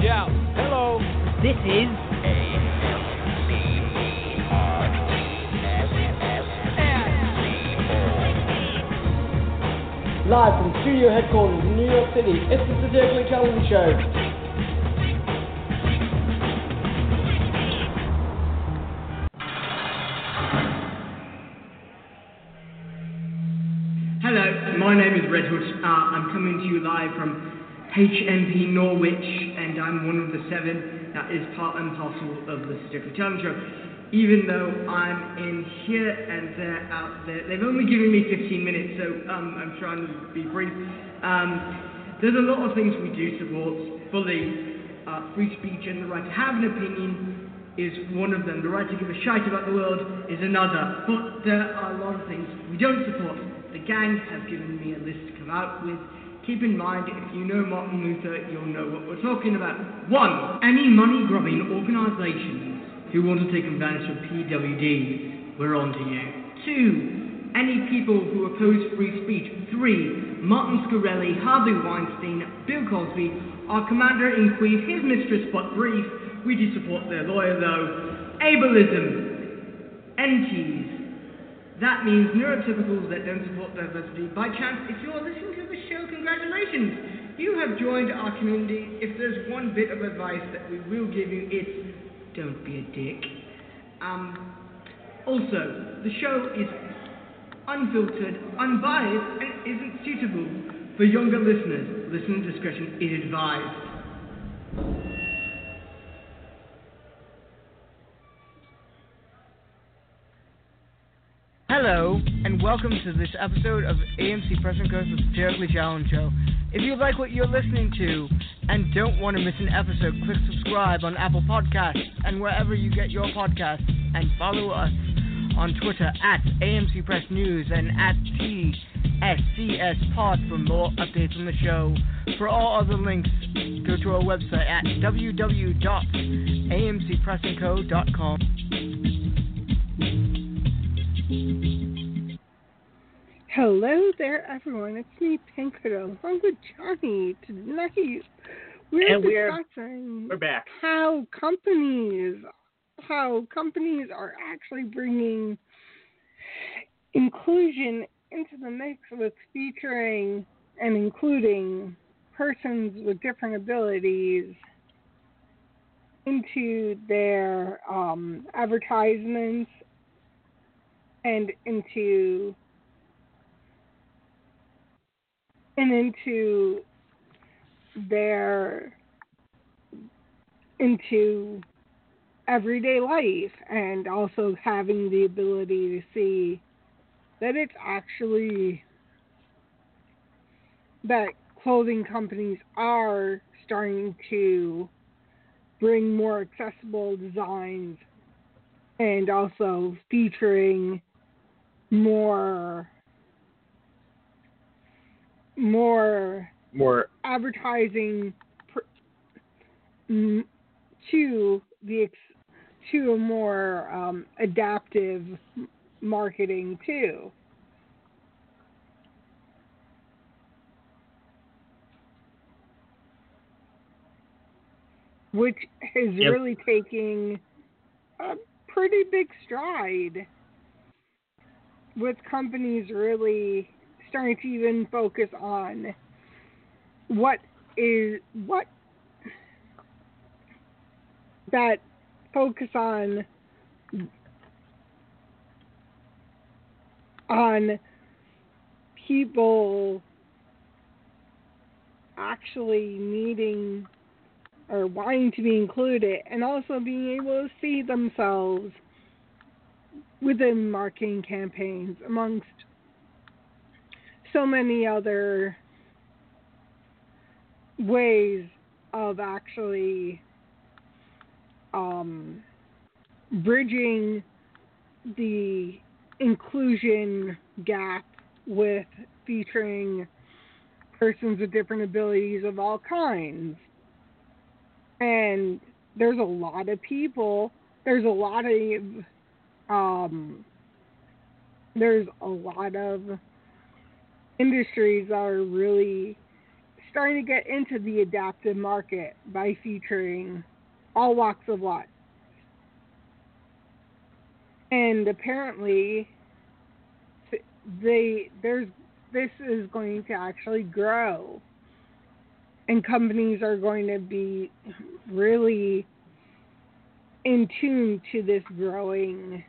Yeah. Hello. This is Live from studio headquarters in New York City, it's the Satirically Challenged Show. Hello, my name is Redhood. Uh, I'm coming to you live from HMP Norwich, and I'm one of the seven that is part and parcel of the Satirically Challenged. Even though I'm in here and they're out there, they've only given me 15 minutes, so um, I'm trying to be brief. Um, there's a lot of things we do support fully. Uh, free speech and the right to have an opinion is one of them. The right to give a shite about the world is another. But there are a lot of things we don't support. The gang have given me a list to come out with. Keep in mind, if you know Martin Luther, you'll know what we're talking about. One, any money grubbing organisations who want to take advantage of PWDs, we're on to you. Two, any people who oppose free speech. Three, Martin Shkreli, Harvey Weinstein, Bill Cosby, our commander in chief, his mistress but brief. We do support their lawyer though. Ableism, NTs. That means neurotypicals that don't support diversity. By chance, if you're listening to the show, congratulations! You have joined our community. If there's one bit of advice that we will give you, it's don't be a dick. Um, also, the show is unfiltered, unbiased, and isn't suitable for younger listeners. Listener discretion is advised. Hello, and welcome to this episode of AMC Press and Co's Satirically Challenged Show. If you like what you're listening to and don't want to miss an episode, click subscribe on Apple Podcasts and wherever you get your podcasts, and follow us on Twitter at AMC Press News and at TSCS Pod for more updates on the show. For all other links, go to our website at www.amcpressandco.com. Hello there, everyone. It's me, Pinkhood, along with Johnnie. Tonight, we're And we're- discussing We're back. how companies, how companies are actually bringing inclusion into the mix with featuring and including persons with different abilities into their um, advertisements and into and into their into everyday life and also having the ability to see that it's actually that clothing companies are starting to bring more accessible designs and also featuring more more More advertising pr- to the ex- to a more um, adaptive marketing too. Which is Yep. really taking a pretty big stride with companies really starting to even focus on what is what that focus on on people actually needing or wanting to be included and also being able to see themselves within marketing campaigns amongst so many other ways of actually um, bridging the inclusion gap with featuring persons with different abilities of all kinds. And there's a lot of people, there's a lot of um there's a lot of industries are really starting to get into the adaptive market by featuring all walks of life. And apparently they there's this is going to actually grow and companies are going to be really in tune to this growing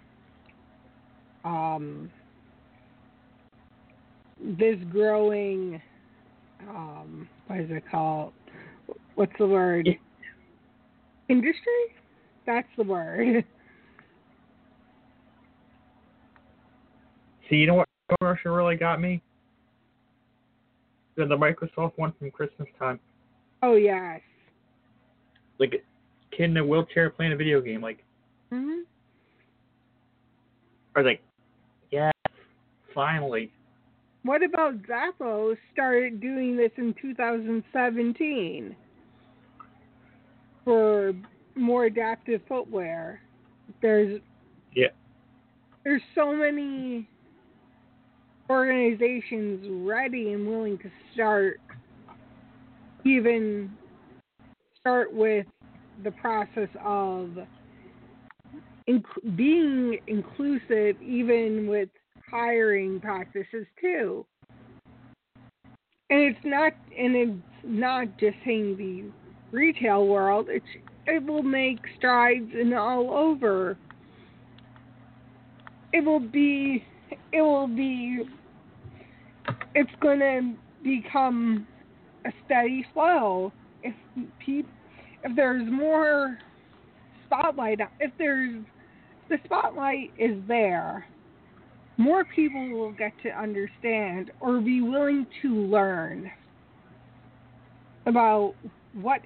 um, this growing um, what is it called? What's the word? Industry? That's the word. See, you know what commercial really got me? The, the Microsoft one from Christmas time. Oh yes. Like a kid in a wheelchair playing a video game. Like, hmm I was like, yes, finally. What about Zappos started doing this in 2017 for more adaptive footwear? There's Yeah. there's so many organizations ready and willing to start even start with the process of inc- being inclusive even with hiring practices too. And it's not and it's not just saying the retail world it's it will make strides in all over. It will be it will be it's going to become a steady flow. If peop, if there's more spotlight if there's the spotlight is there more people will get to understand or be willing to learn about what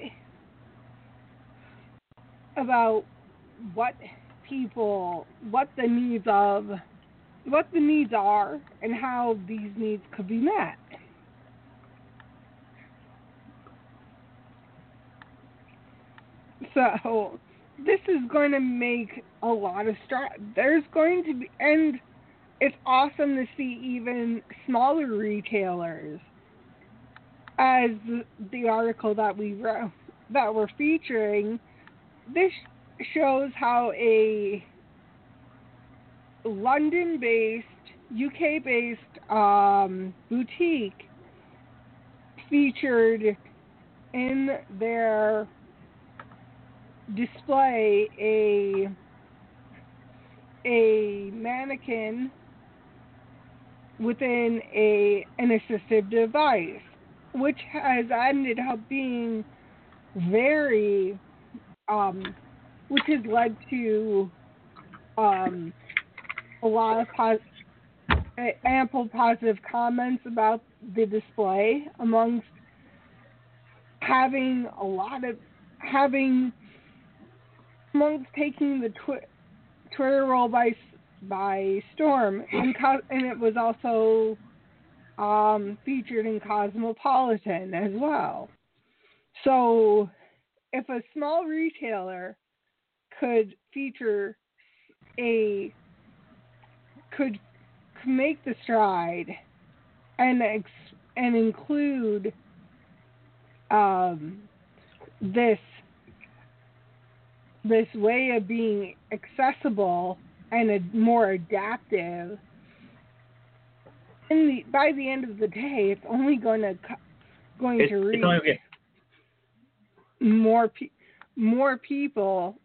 about what people what the needs of what the needs are and how these needs could be met. So this is going to make a lot of strides. There's going to be, and it's awesome to see even smaller retailers, as the article that we wrote, that we're featuring. This shows how a London-based, UK-based um, boutique featured in their display a a mannequin within a an assistive device, which has ended up being very, um, which has led to um, a lot of pos- ample positive comments about the display amongst having a lot of having amongst taking the twi- Twitter roll by by storm and co- and it was also um, featured in Cosmopolitan as well. So if a small retailer could feature a could make the stride and ex- and include um, this this way of being accessible and a more adaptive. In the, by the end of the day, it's only going to going It's, to reach it's only okay. more pe- more people,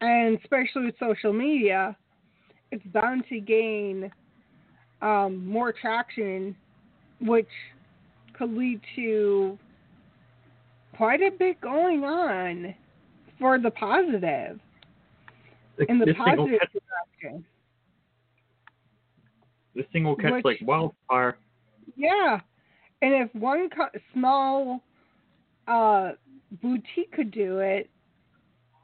and especially with social media, it's bound to gain um, more traction, which could lead to quite a bit going on for the positive In the this thing will positive catch, direction. this thing will catch Which- like wildfire. Yeah, and if one co- small uh, boutique could do it,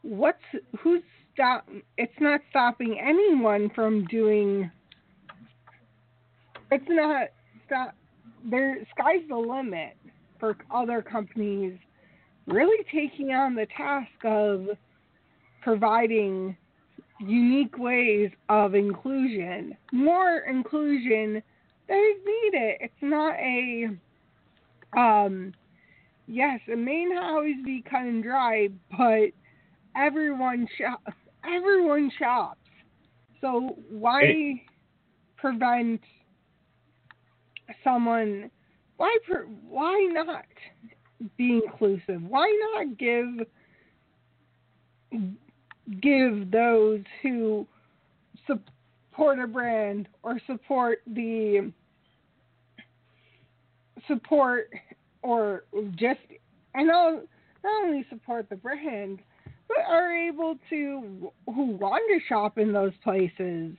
what's who's stop? It's not stopping anyone from doing. It's not stop. There, sky's the limit for other companies really taking on the task of providing unique ways of inclusion. More inclusion that is needed. It's not a um yes, it may not always be cut and dry, but everyone shop everyone shops. So why prevent someone why per, why not be inclusive? Why not give give those who support a brand or support the support or just I know not only support the brand but are able to who want to shop in those places.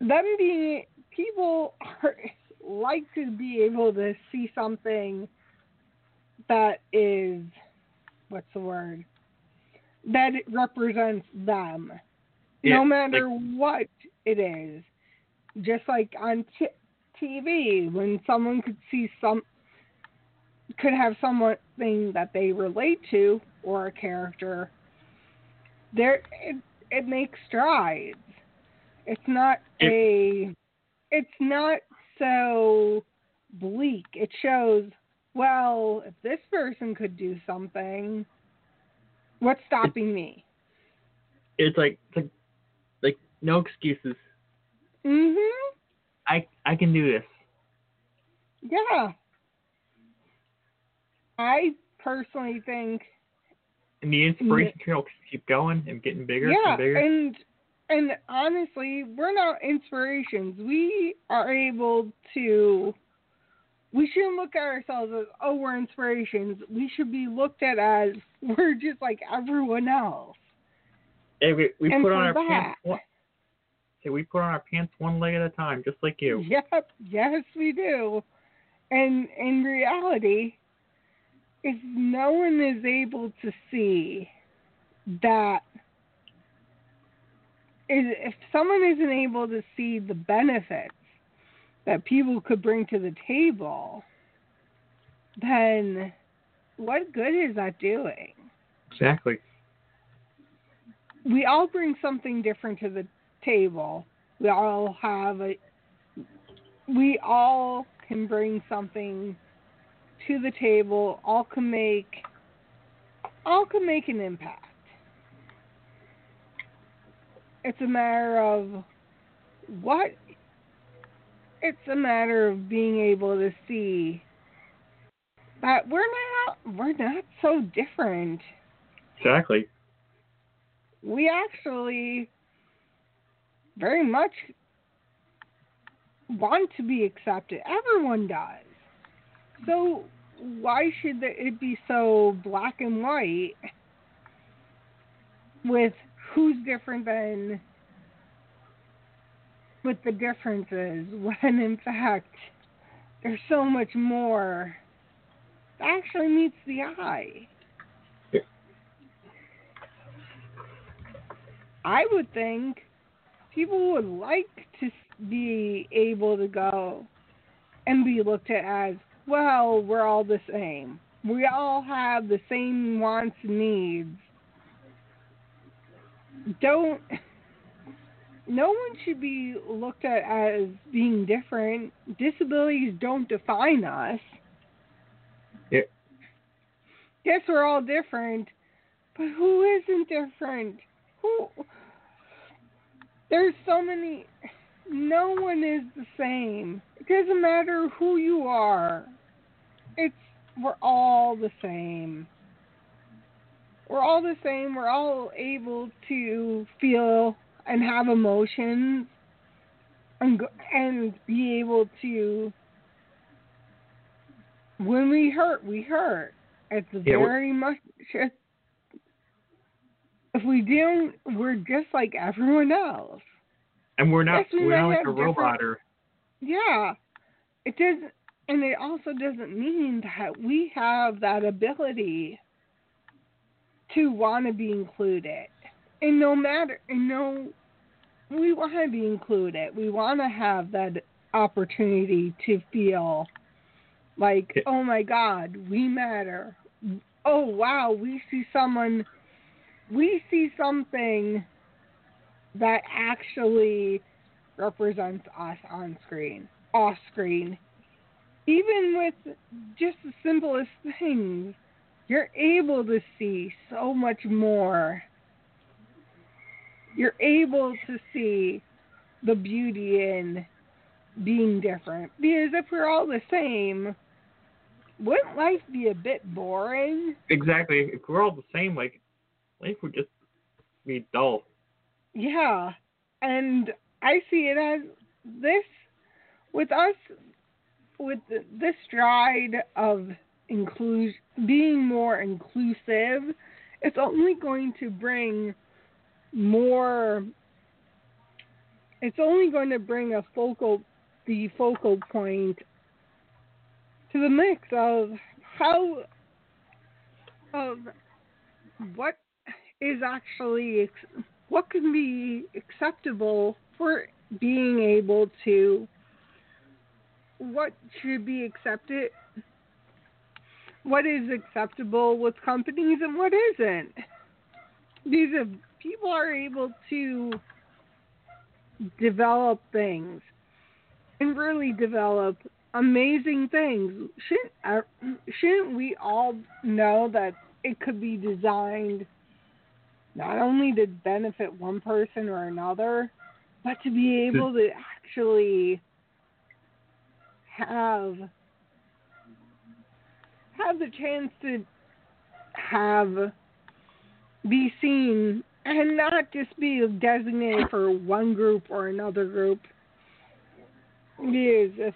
Them being people are like to be able to see something that is what's the word that it represents them. Yeah, no matter like- what it is. Just like on t- TV when someone could see some could have something that they relate to or a character there it, it makes strides. It's not a it's not so bleak. It shows well if this person could do something what's stopping me It's like it's like like no excuses. mhm I I can do this. yeah i personally think And the inspiration trail can keep going and getting bigger yeah, and bigger. and and honestly, we're not inspirations. We are able to. We shouldn't look at ourselves as oh we're inspirations. We should be looked at as we're just like everyone else. Hey, we we and put on our that- pants. One, hey, we put on our pants one leg at a time, just like you. Yep, yes we do. And in reality, if no one is able to see that if someone isn't able to see the benefits that people could bring to the table, then what good is that doing? Exactly. we all bring something different to the table. We all have a we all can bring something to the table. All can make all can make an impact. It's a matter of what it's a matter of being able to see that we're not we're not so different Exactly. we actually very much want to be accepted. Everyone does. So why should it be so black and white with who's different than with the differences when in fact there's so much more that actually meets the eye. I would think people would like to be able to go and be looked at as, well, we're all the same. We all have the same wants and needs. Don't. No one should be looked at as being different. Disabilities don't define us. Yeah. Yes, we're all different, but who isn't different? Who? There's so many. No one is the same. It doesn't matter who you are. It's we're all the same. We're all the same. We're all able to feel and have emotions and go, and be able to when we hurt, we hurt. It's Yeah, very much if we don't, we're just like everyone else. And we're not Yes, we we're not like a robot or Yeah, it does. and it also doesn't mean that we have that ability to want to be included. And no matter, and no, we want to be included. We want to have that opportunity to feel like, oh my God, we matter. Oh wow, we see someone, we see something that actually represents us on screen, off screen. Even with just the simplest things, you're able to see so much more. You're able to see the beauty in being different. Because if we're all the same, wouldn't life be a bit boring? Exactly. If we're all the same, like life would just be dull. Yeah. And I see it as this with us with this stride of inclusion being more inclusive, it's only going to bring more it's only going to bring a focal the focal point to the mix of how of what is actually what can be acceptable for being able to what should be accepted what is acceptable with companies and what isn't. These are people are able to develop things and really develop amazing things. Shouldn't uh, shouldn't we all know that it could be designed not only to benefit one person or another, but to be able to actually have have the chance to have be seen and not just be designated for one group or another group. Because if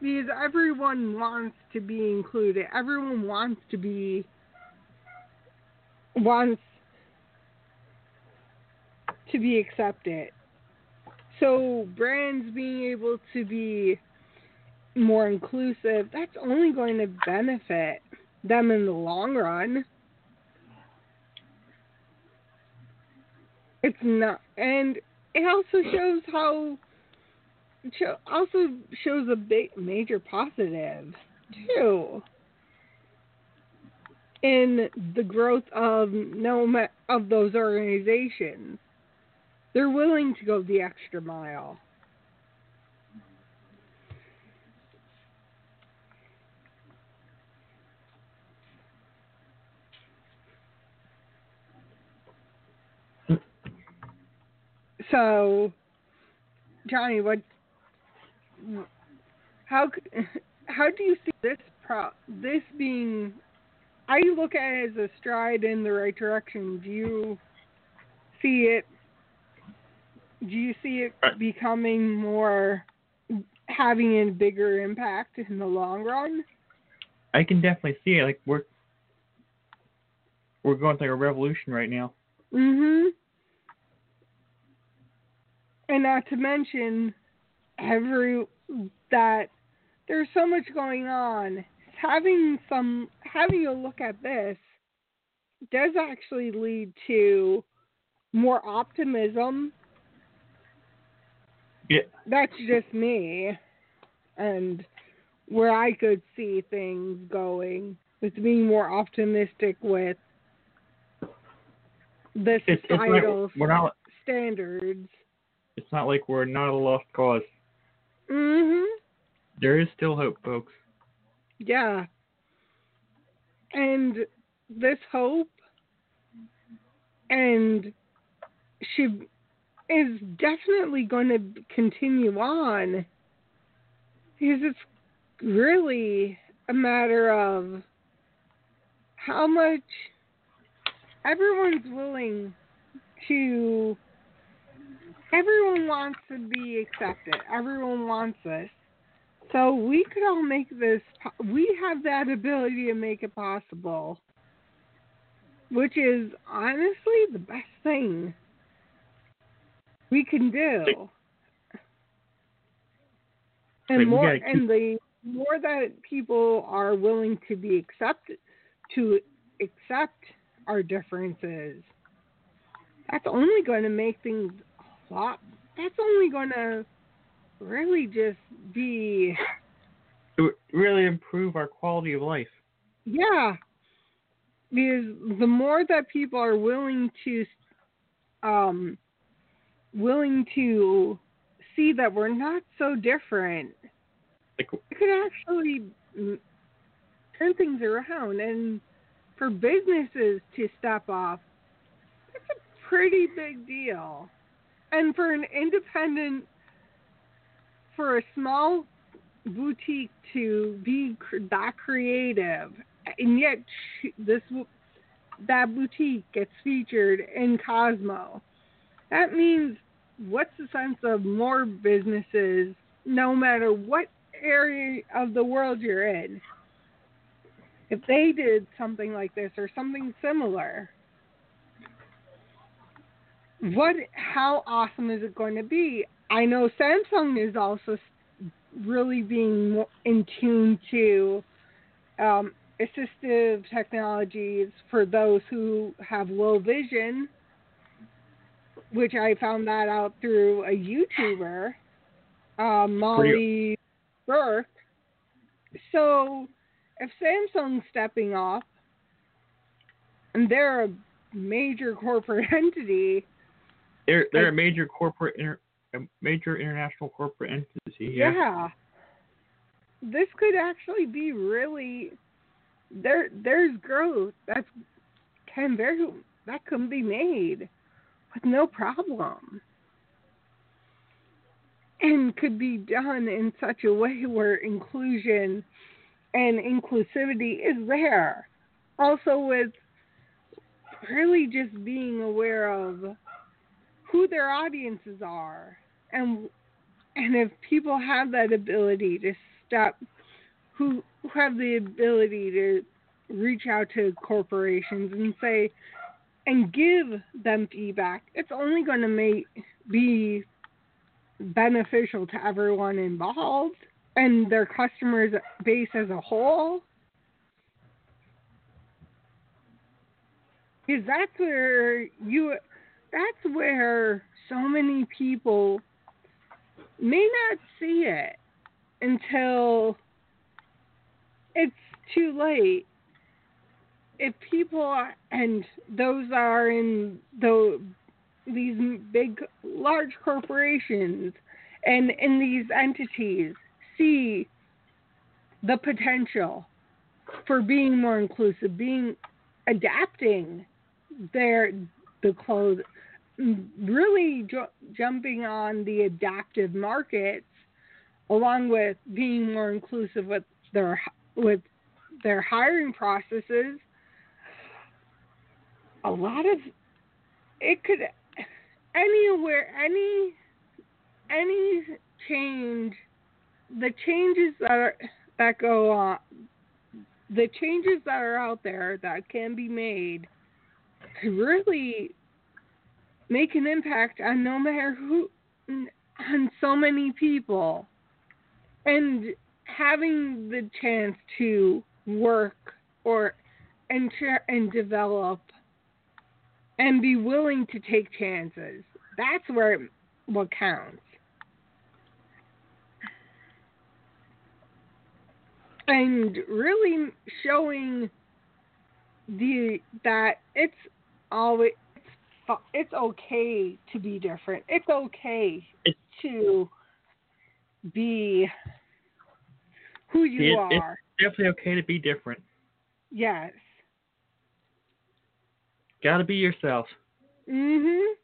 because everyone wants to be included. Everyone wants to be wants to be accepted. So brands being able to be more inclusive, that's only going to benefit them in the long run. It's not, and it also shows how, also shows a big major positive too in the growth of no of those organizations. They're willing to go the extra mile. So, Johnnie, what? How how do you see this pro this being I look at it as a stride in the right direction. Do you see it? Do you see it becoming more, having a bigger impact in the long run? I can definitely see it. Like we're we're going through a revolution right now. Mhm. And not to mention every that there's so much going on having some having a look at this does actually lead to more optimism. Yeah. That's just me. And where I could see things going with being more optimistic with the societal it's, it's like not, standards. It's not like we're not a lost cause. Mhm. There is still hope, folks. Yeah. And this hope and she is definitely going to continue on because it's really a matter of how much everyone's willing to everyone wants to be accepted everyone wants this so we could all make this, we have that ability to make it possible, which is honestly the best thing we can do. and more keep- and the more that people are willing to be accepted to accept our differences that's only going to make things a lot that's only going to really just be really improve our quality of life. yeah. Because the more that people are willing to um willing to see that we're not so different Like it could actually turn things around. And for businesses to step off that's a pretty big deal and for an independent for a small boutique to be that creative and yet this that boutique gets featured in Cosmo that means what's the sense of more businesses no matter what area of the world you're in? If they did something like this or something similar what how awesome is it going to be? I know samsung is also really being in tune to um, assistive technologies for those who have low vision which i found that out through a youtuber uh, molly burke. So if samsung's stepping off and they're a major corporate entity they're they're a major corporate inter, a major international corporate entity. Yeah. Yeah. This could actually be really there there's growth that's can very that can be made with no problem. And could be done in such a way where inclusion and inclusivity is there. Also with really just being aware of who their audiences are. And and if people have that ability to who who have the ability to reach out to corporations and say and give them feedback it's only going to make be beneficial to everyone involved and their customers base as a whole. Because that's where you that's where so many people may not see it until it's too late. If people are, and those are in the these big, large corporations and in these entities see the potential for being more inclusive, being adapting their the clothes really ju- jumping on the adaptive markets along with being more inclusive with their with their hiring processes a lot of it could anywhere any any change the changes that are that go on the changes that are out there that can be made could really make an impact on no matter who on so many people. And having the chance to work or enter and develop and be willing to take chances that's where what counts. And really showing the that it's always it's, okay to be different. It's okay to be who you It- are. It's definitely okay to be different. yes. Gotta be yourself. Mhm.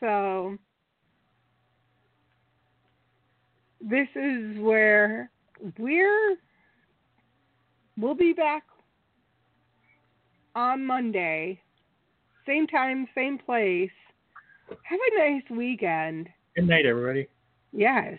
So this is where we're we'll be back on Monday. Same time, same place. Have a nice weekend. Good night, everybody. Yes.